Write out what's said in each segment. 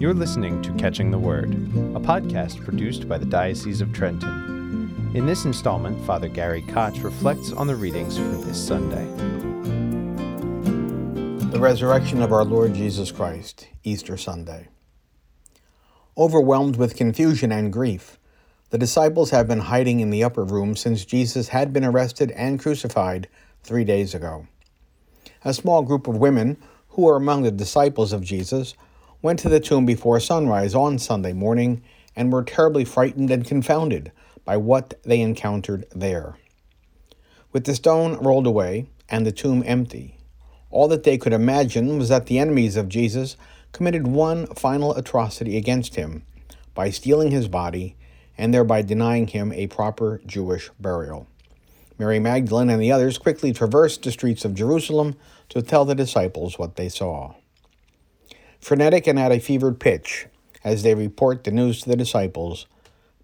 You're listening to Catching the Word, a podcast produced by the Diocese of Trenton. In this installment, Father Gary Koch reflects on the readings for this Sunday. The resurrection of our Lord Jesus Christ, Easter Sunday. Overwhelmed with confusion and grief, the disciples have been hiding in the upper room since Jesus had been arrested and crucified three days ago. A small group of women, who are among the disciples of Jesus, went to the tomb before sunrise on Sunday morning and were terribly frightened and confounded by what they encountered there. With the stone rolled away and the tomb empty, all that they could imagine was that the enemies of Jesus committed one final atrocity against him by stealing his body and thereby denying him a proper Jewish burial. Mary Magdalene and the others quickly traversed the streets of Jerusalem to tell the disciples what they saw frenetic and at a fevered pitch, as they report the news to the disciples.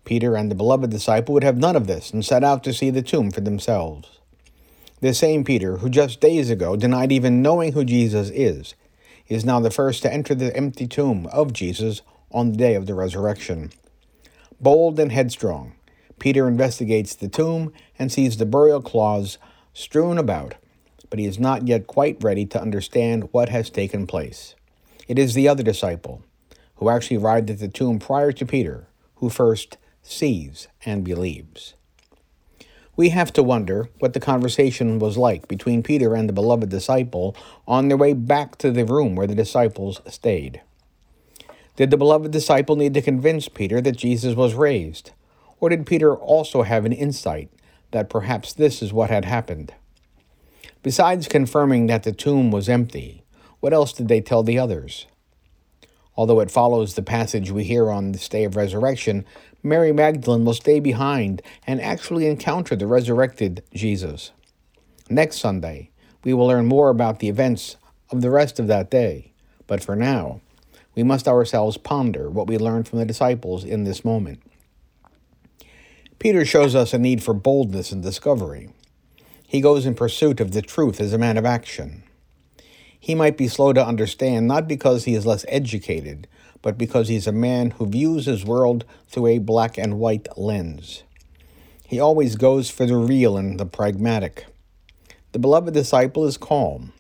Peter and the beloved disciple would have none of this and set out to see the tomb for themselves. The same Peter, who just days ago denied even knowing who Jesus is, is now the first to enter the empty tomb of Jesus on the day of the resurrection. Bold and headstrong, Peter investigates the tomb and sees the burial cloths strewn about, but he is not yet quite ready to understand what has taken place. It is the other disciple, who actually arrived at the tomb prior to Peter, who first sees and believes. We have to wonder what the conversation was like between Peter and the beloved disciple on their way back to the room where the disciples stayed. Did the beloved disciple need to convince Peter that Jesus was raised? Or did Peter also have an insight that perhaps this is what had happened? Besides confirming that the tomb was empty, what else did they tell the others? Although it follows the passage we hear on this day of resurrection, Mary Magdalene will stay behind and actually encounter the resurrected Jesus. Next Sunday, we will learn more about the events of the rest of that day. But for now, we must ourselves ponder what we learned from the disciples in this moment. Peter shows us a need for boldness and discovery. He goes in pursuit of the truth as a man of action he might be slow to understand not because he is less educated, but because he's a man who views his world through a black and white lens. He always goes for the real and the pragmatic. The beloved disciple is calm.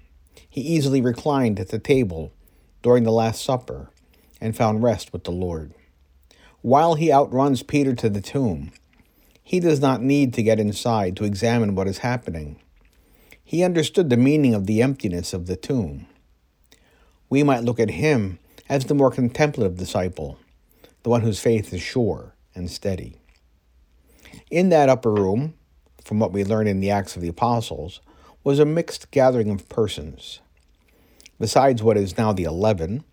He easily reclined at the table during the Last Supper and found rest with the Lord. While he outruns Peter to the tomb, he does not need to get inside to examine what is happening. He understood the meaning of the emptiness of the tomb. We might look at him as the more contemplative disciple, the one whose faith is sure and steady. In that upper room, from what we learn in the Acts of the Apostles, was a mixed gathering of persons. Besides what is now the eleven,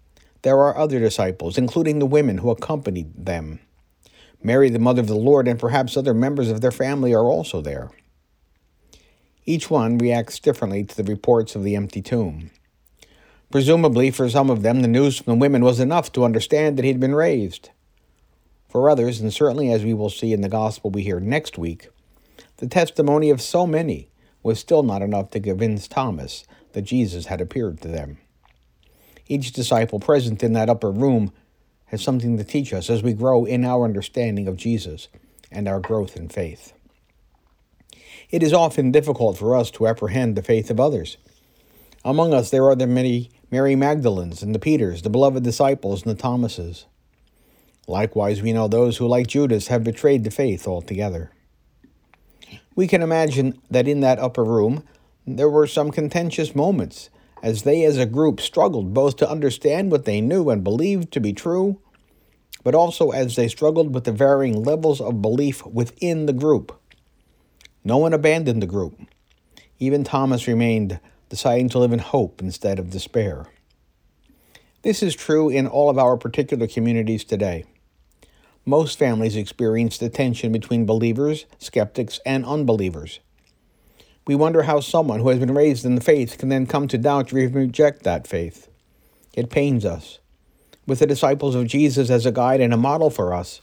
there are other disciples, including the women who accompanied them. Mary, the mother of the Lord, and perhaps other members of their family are also there. Each one reacts differently to the reports of the empty tomb. Presumably, for some of them, the news from the women was enough to understand that he had been raised. For others, and certainly as we will see in the gospel we hear next week, the testimony of so many was still not enough to convince Thomas that Jesus had appeared to them. Each disciple present in that upper room has something to teach us as we grow in our understanding of Jesus and our growth in faith. It is often difficult for us to apprehend the faith of others. Among us there are the many Mary Magdalens and the Peters, the beloved disciples and the Thomases. Likewise, we know those who, like Judas, have betrayed the faith altogether. We can imagine that in that upper room there were some contentious moments as they as a group struggled both to understand what they knew and believed to be true, but also as they struggled with the varying levels of belief within the group. No one abandoned the group. Even Thomas remained, deciding to live in hope instead of despair. This is true in all of our particular communities today. Most families experience the tension between believers, skeptics, and unbelievers. We wonder how someone who has been raised in the faith can then come to doubt or even reject that faith. It pains us. With the disciples of Jesus as a guide and a model for us,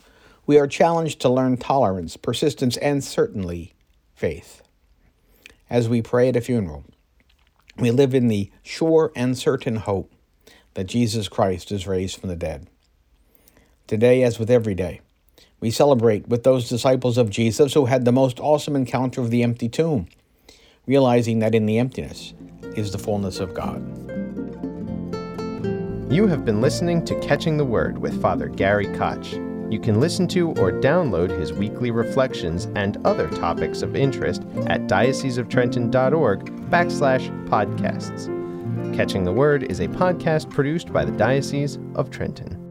we are challenged to learn tolerance, persistence, and certainly faith. As we pray at a funeral, we live in the sure and certain hope that Jesus Christ is raised from the dead. Today, as with every day, we celebrate with those disciples of Jesus who had the most awesome encounter of the empty tomb, realizing that in the emptiness is the fullness of God. You have been listening to Catching the Word with Father Gary Koch. You can listen to or download his weekly reflections and other topics of interest at dioceseoftrenton.org backslash podcasts. Catching the Word is a podcast produced by the Diocese of Trenton.